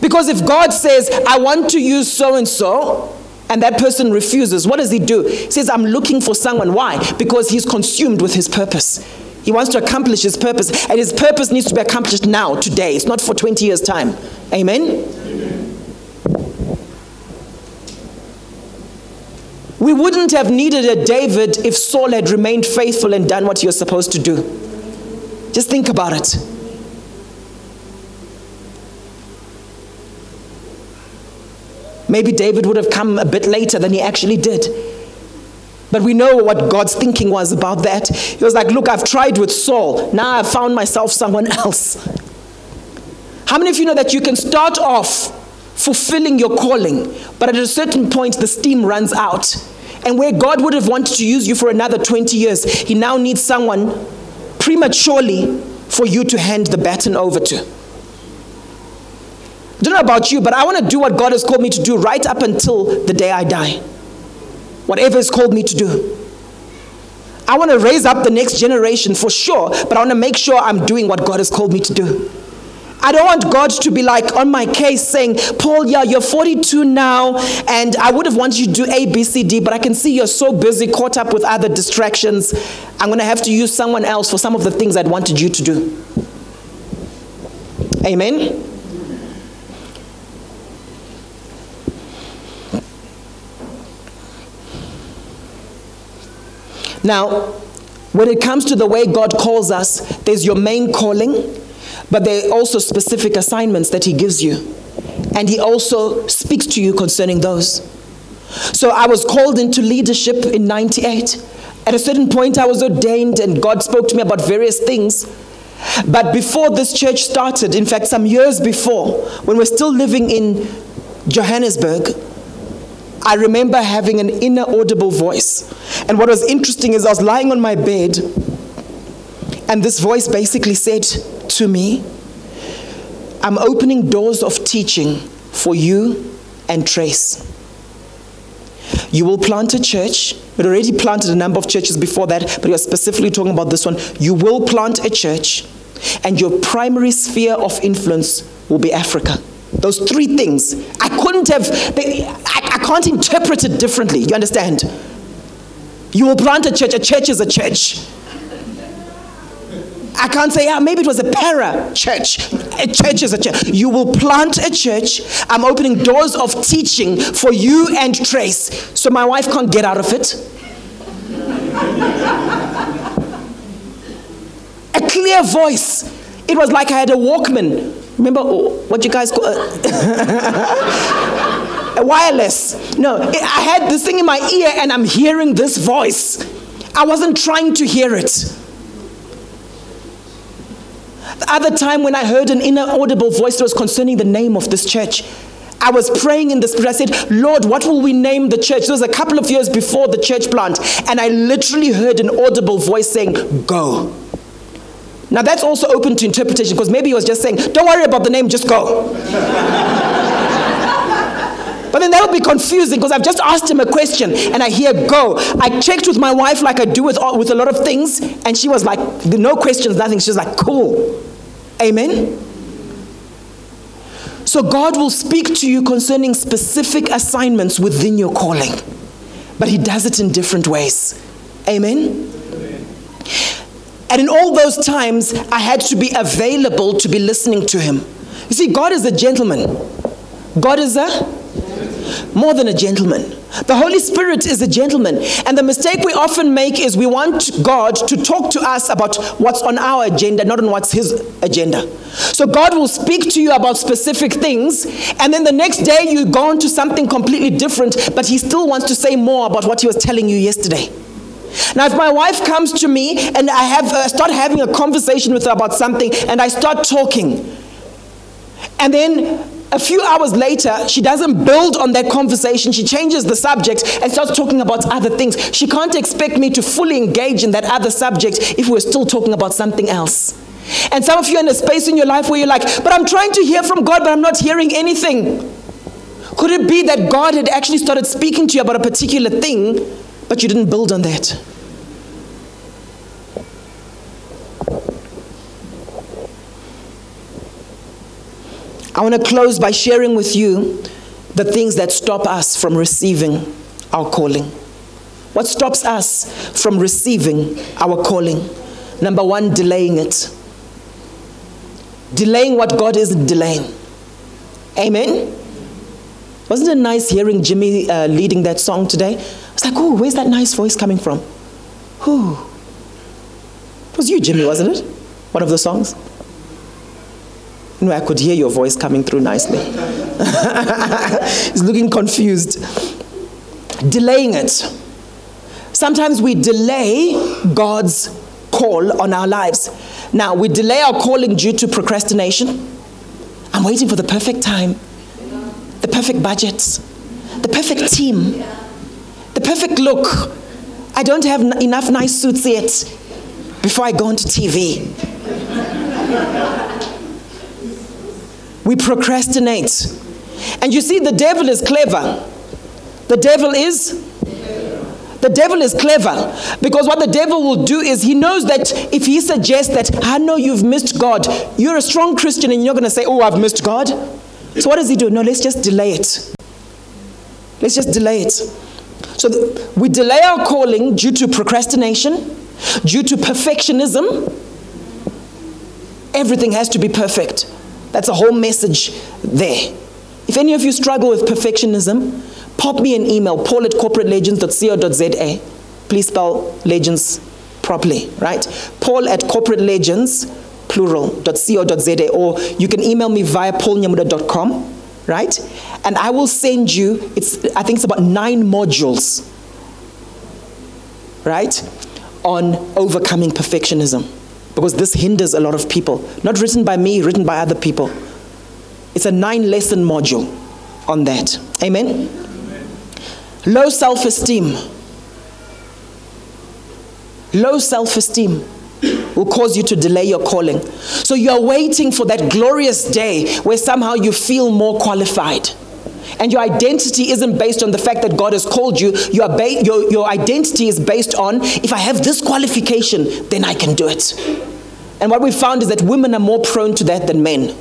Because if God says, I want to use so and so, and that person refuses, what does he do? He says, I'm looking for someone. Why? Because he's consumed with his purpose. He wants to accomplish his purpose, and his purpose needs to be accomplished now, today. It's not for 20 years' time. Amen? Amen. We wouldn't have needed a David if Saul had remained faithful and done what he was supposed to do. Just think about it. Maybe David would have come a bit later than he actually did. But we know what God's thinking was about that. He was like, Look, I've tried with Saul. Now I've found myself someone else. How many of you know that you can start off fulfilling your calling, but at a certain point the steam runs out? And where God would have wanted to use you for another 20 years, He now needs someone prematurely for you to hand the baton over to. I don't know about you, but I want to do what God has called me to do right up until the day I die whatever is called me to do. I want to raise up the next generation for sure, but I want to make sure I'm doing what God has called me to do. I don't want God to be like on my case saying, Paul, yeah, you're 42 now, and I would have wanted you to do A, B, C, D, but I can see you're so busy, caught up with other distractions. I'm going to have to use someone else for some of the things I'd wanted you to do. Amen? Now, when it comes to the way God calls us, there's your main calling, but there are also specific assignments that He gives you. And He also speaks to you concerning those. So I was called into leadership in 98. At a certain point, I was ordained, and God spoke to me about various things. But before this church started, in fact, some years before, when we're still living in Johannesburg, I remember having an inner audible voice. And what was interesting is I was lying on my bed, and this voice basically said to me, I'm opening doors of teaching for you and Trace. You will plant a church. We'd already planted a number of churches before that, but you're specifically talking about this one. You will plant a church, and your primary sphere of influence will be Africa. Those three things. I couldn't have, they, I, I can't interpret it differently. You understand? You will plant a church, a church is a church. I can't say, yeah, maybe it was a para church. A church is a church. You will plant a church. I'm opening doors of teaching for you and Trace. So my wife can't get out of it. a clear voice. It was like I had a Walkman Remember oh, what you guys call uh, a wireless? No, I had this thing in my ear and I'm hearing this voice. I wasn't trying to hear it. The other time when I heard an inaudible voice that was concerning the name of this church. I was praying in the spirit. I said, Lord, what will we name the church? This was a couple of years before the church plant. And I literally heard an audible voice saying, Go. Now that's also open to interpretation because maybe he was just saying, Don't worry about the name, just go. But then that would be confusing because I've just asked him a question and I hear go. I checked with my wife like I do with, with a lot of things, and she was like, no questions, nothing. She's like, cool. Amen. So God will speak to you concerning specific assignments within your calling, but He does it in different ways. Amen. And in all those times, I had to be available to be listening to Him. You see, God is a gentleman. God is a more than a gentleman. The Holy Spirit is a gentleman. And the mistake we often make is we want God to talk to us about what's on our agenda, not on what's His agenda. So God will speak to you about specific things, and then the next day you go on to something completely different, but He still wants to say more about what He was telling you yesterday. Now, if my wife comes to me and I have uh, start having a conversation with her about something, and I start talking, and then a few hours later, she doesn't build on that conversation. She changes the subject and starts talking about other things. She can't expect me to fully engage in that other subject if we're still talking about something else. And some of you are in a space in your life where you're like, but I'm trying to hear from God, but I'm not hearing anything. Could it be that God had actually started speaking to you about a particular thing, but you didn't build on that? I want to close by sharing with you the things that stop us from receiving our calling. What stops us from receiving our calling? Number one, delaying it. Delaying what God isn't delaying. Amen? Wasn't it nice hearing Jimmy uh, leading that song today? I was like, oh, where's that nice voice coming from? Who? It was you, Jimmy, wasn't it? One of the songs? No, I could hear your voice coming through nicely. He's looking confused. Delaying it. Sometimes we delay God's call on our lives. Now, we delay our calling due to procrastination. I'm waiting for the perfect time, the perfect budget, the perfect team, perfect look. I don't have enough nice suits yet before I go onto TV. We procrastinate. And you see, the devil is clever. The devil is the devil is clever because what the devil will do is he knows that if he suggests that I know you've missed God, you're a strong Christian and you're going to say, "Oh, I've missed God." So what does he do? No, let's just delay it. Let's just delay it. So th- we delay our calling due to procrastination, due to perfectionism. Everything has to be perfect. That's a whole message there. If any of you struggle with perfectionism, pop me an email, paul at corporatelegends.co.za. Please spell legends properly, right? Paul at corporatelegends, plural.co.za. Or you can email me via paulnyamuda.com, right? And I will send you, it's, I think it's about nine modules, right? On overcoming perfectionism because this hinders a lot of people. Not written by me, written by other people. It's a nine lesson module on that. Amen? Amen. Low self esteem. Low self esteem will cause you to delay your calling. So you're waiting for that glorious day where somehow you feel more qualified. And your identity isn't based on the fact that God has called you. Your, ba- your, your identity is based on if I have this qualification, then I can do it. And what we found is that women are more prone to that than men.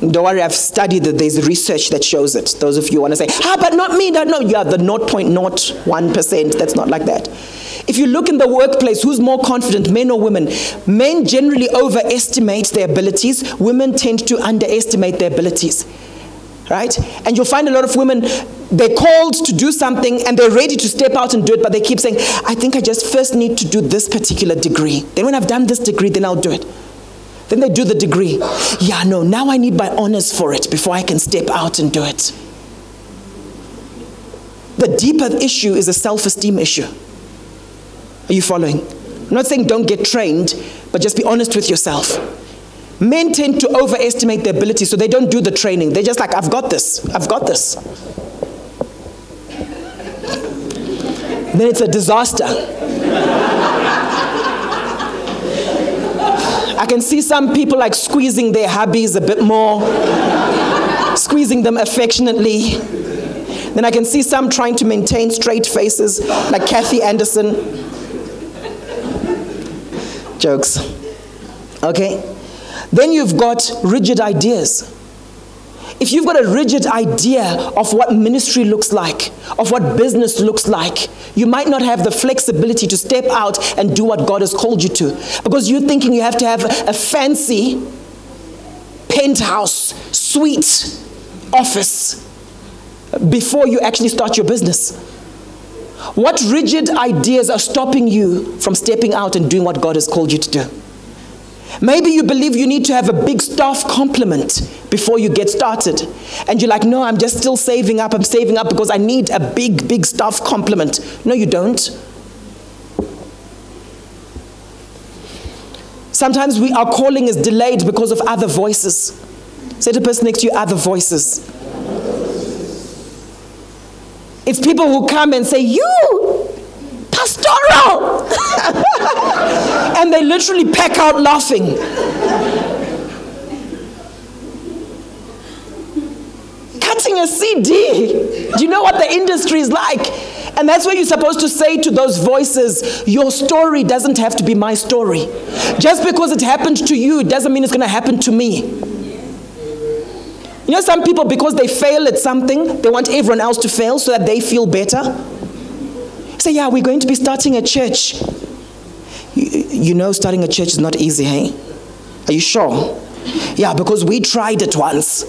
Don't worry, I've studied that there's research that shows it. Those of you want to say, ah, but not me. No, no, yeah, the 0.01%. That's not like that. If you look in the workplace, who's more confident, men or women? Men generally overestimate their abilities, women tend to underestimate their abilities. Right? And you'll find a lot of women, they're called to do something and they're ready to step out and do it, but they keep saying, I think I just first need to do this particular degree. Then, when I've done this degree, then I'll do it. Then they do the degree. Yeah, no, now I need my honors for it before I can step out and do it. The deeper issue is a self esteem issue. Are you following? I'm not saying don't get trained, but just be honest with yourself. Men tend to overestimate their ability, so they don't do the training. They're just like, I've got this, I've got this. then it's a disaster. I can see some people like squeezing their hubbies a bit more, squeezing them affectionately. Then I can see some trying to maintain straight faces, like Kathy Anderson. Jokes. Okay? Then you've got rigid ideas. If you've got a rigid idea of what ministry looks like, of what business looks like, you might not have the flexibility to step out and do what God has called you to. Because you're thinking you have to have a fancy penthouse, suite, office before you actually start your business. What rigid ideas are stopping you from stepping out and doing what God has called you to do? Maybe you believe you need to have a big staff complement before you get started. And you're like, no, I'm just still saving up. I'm saving up because I need a big, big staff complement. No, you don't. Sometimes we, our calling is delayed because of other voices. Say to the person next to you, other voices. It's people who come and say, You, pastoral. and they literally pack out laughing. Cutting a CD. Do you know what the industry is like? And that's where you're supposed to say to those voices, Your story doesn't have to be my story. Just because it happened to you doesn't mean it's going to happen to me. You know, some people, because they fail at something, they want everyone else to fail so that they feel better. Say, yeah, we're going to be starting a church. You, know, starting a church is not easy, hey? Are you sure? Yeah, because we tried it once.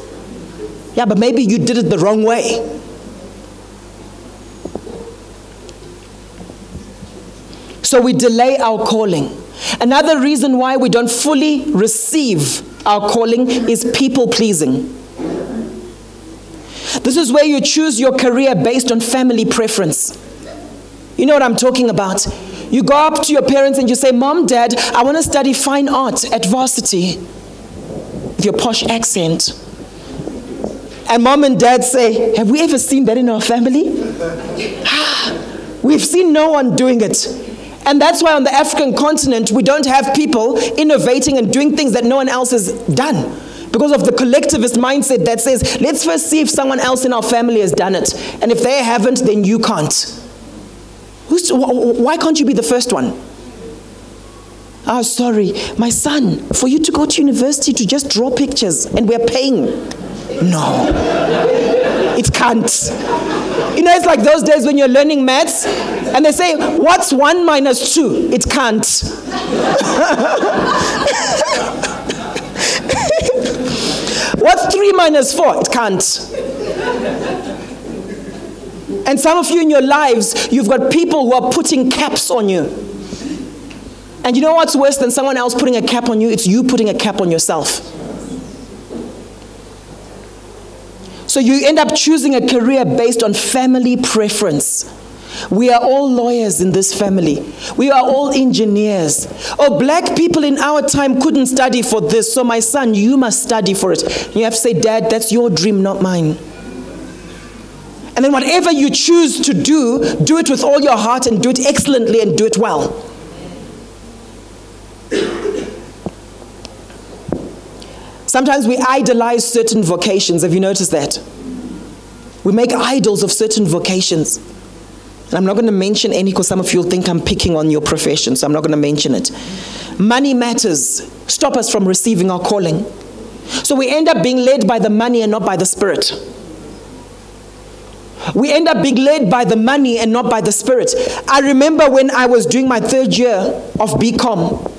Yeah, but maybe you did it the wrong way. So we delay our calling. Another reason why we don't fully receive our calling is people pleasing. This is where you choose your career based on family preference. You know what I'm talking about? You go up to your parents and you say, Mom, Dad, I want to study fine art at varsity with your posh accent. And mom and dad say, Have we ever seen that in our family? We've seen no one doing it. And that's why on the African continent, we don't have people innovating and doing things that no one else has done. Because of the collectivist mindset that says, let's first see if someone else in our family has done it. And if they haven't, then you can't. Who's, why can't you be the first one? Oh, sorry, my son, for you to go to university to just draw pictures and we're paying. No, it can't. You know, it's like those days when you're learning maths and they say, What's one minus two? It can't. What's three minus four? It can't. And some of you in your lives, you've got people who are putting caps on you. And you know what's worse than someone else putting a cap on you? It's you putting a cap on yourself. So you end up choosing a career based on family preference. We are all lawyers in this family. We are all engineers. Oh, black people in our time couldn't study for this, so my son, you must study for it. You have to say, Dad, that's your dream, not mine. And then whatever you choose to do, do it with all your heart and do it excellently and do it well. Sometimes we idolize certain vocations. Have you noticed that? We make idols of certain vocations. And I'm not going to mention any because some of you will think I'm picking on your profession, so I'm not going to mention it. Money matters, stop us from receiving our calling. So we end up being led by the money and not by the spirit. We end up being led by the money and not by the spirit. I remember when I was doing my third year of BCom.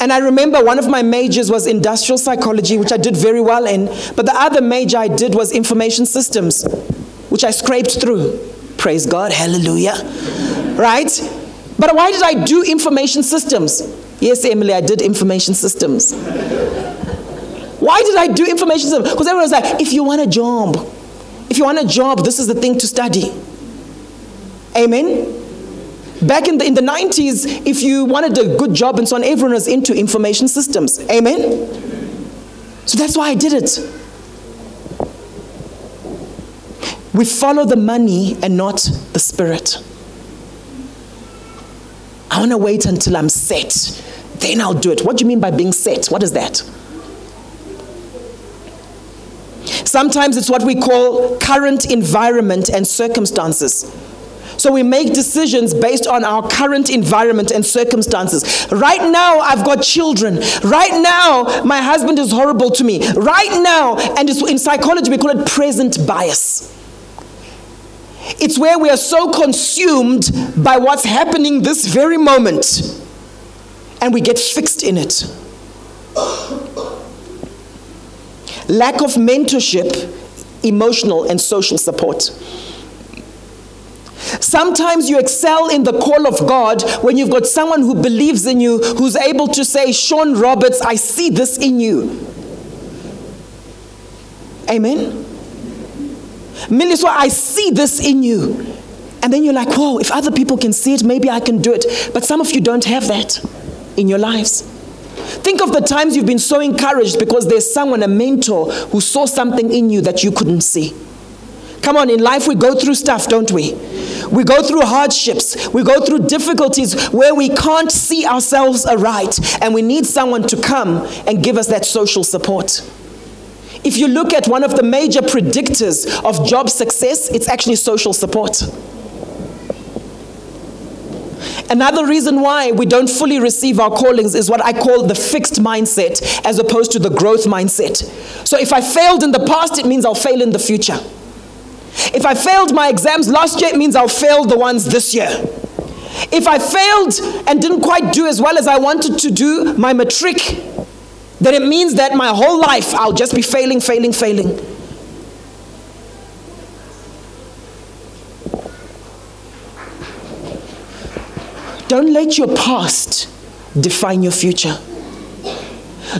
And I remember one of my majors was industrial psychology, which I did very well in. But the other major I did was information systems, which I scraped through. Praise God, hallelujah. Right? But why did I do information systems? Yes, Emily, I did information systems. Why did I do information systems? Because everyone was like, if you want a job, if you want a job, this is the thing to study. Amen? Back in the, in the 90s, if you wanted a good job and so on, everyone was into information systems. Amen? So that's why I did it. We follow the money and not the spirit. I want to wait until I'm set. Then I'll do it. What do you mean by being set? What is that? Sometimes it's what we call current environment and circumstances. So we make decisions based on our current environment and circumstances. Right now, I've got children. Right now, my husband is horrible to me. Right now, and in psychology, we call it present bias. It's where we are so consumed by what's happening this very moment and we get fixed in it. Lack of mentorship, emotional, and social support. Sometimes you excel in the call of God when you've got someone who believes in you, who's able to say, Sean Roberts, I see this in you. Amen. Meliswa, I see this in you. And then you're like, whoa, if other people can see it, maybe I can do it. But some of you don't have that in your lives. Think of the times you've been so encouraged because there's someone, a mentor, who saw something in you that you couldn't see. Come on, in life we go through stuff, don't we? We go through hardships. We go through difficulties where we can't see ourselves aright, and we need someone to come and give us that social support. If you look at one of the major predictors of job success, it's actually social support. Another reason why we don't fully receive our callings is what I call the fixed mindset as opposed to the growth mindset. So if I failed in the past, it means I'll fail in the future. If I failed my exams last year, it means I'll fail the ones this year. If I failed and didn't quite do as well as I wanted to do my matric, then it means that my whole life I'll just be failing, failing, failing. Don't let your past define your future.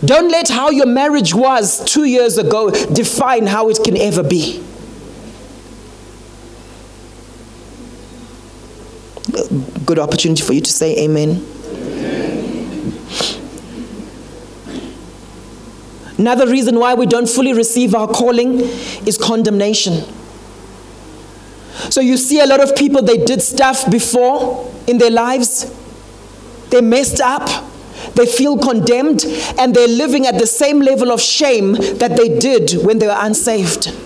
Don't let how your marriage was two years ago define how it can ever be. Good opportunity for you to say amen. Another reason why we don't fully receive our calling is condemnation. So you see a lot of people, they did stuff before in their lives, they messed up, they feel condemned, and they're living at the same level of shame that they did when they were unsaved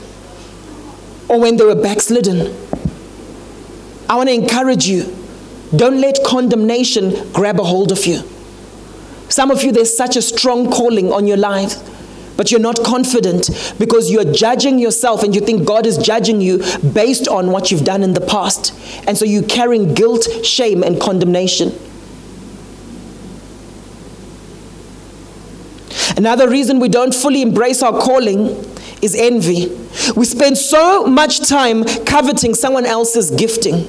or when they were backslidden. I want to encourage you. Don't let condemnation grab a hold of you. Some of you, there's such a strong calling on your life but you're not confident because you're judging yourself and you think God is judging you based on what you've done in the past. And so you're carrying guilt, shame, and condemnation. Another reason we don't fully embrace our calling is envy. We spend so much time coveting someone else's gifting,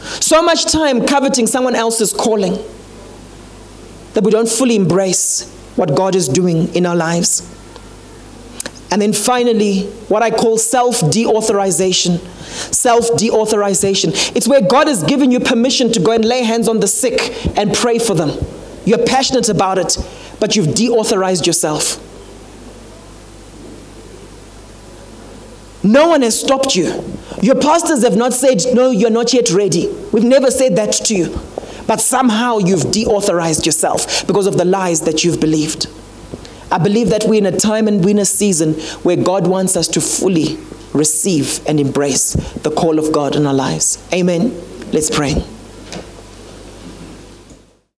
so much time coveting someone else's calling, that we don't fully embrace what God is doing in our lives. And then finally, what I call self deauthorization. Self deauthorization. It's where God has given you permission to go and lay hands on the sick and pray for them. You're passionate about it, but you've deauthorized yourself. No one has stopped you. Your pastors have not said, No, you're not yet ready. We've never said that to you. But somehow you've deauthorized yourself because of the lies that you've believed. I believe that we're in a time and we're in a season where God wants us to fully receive and embrace the call of God in our lives. Amen. Let's pray.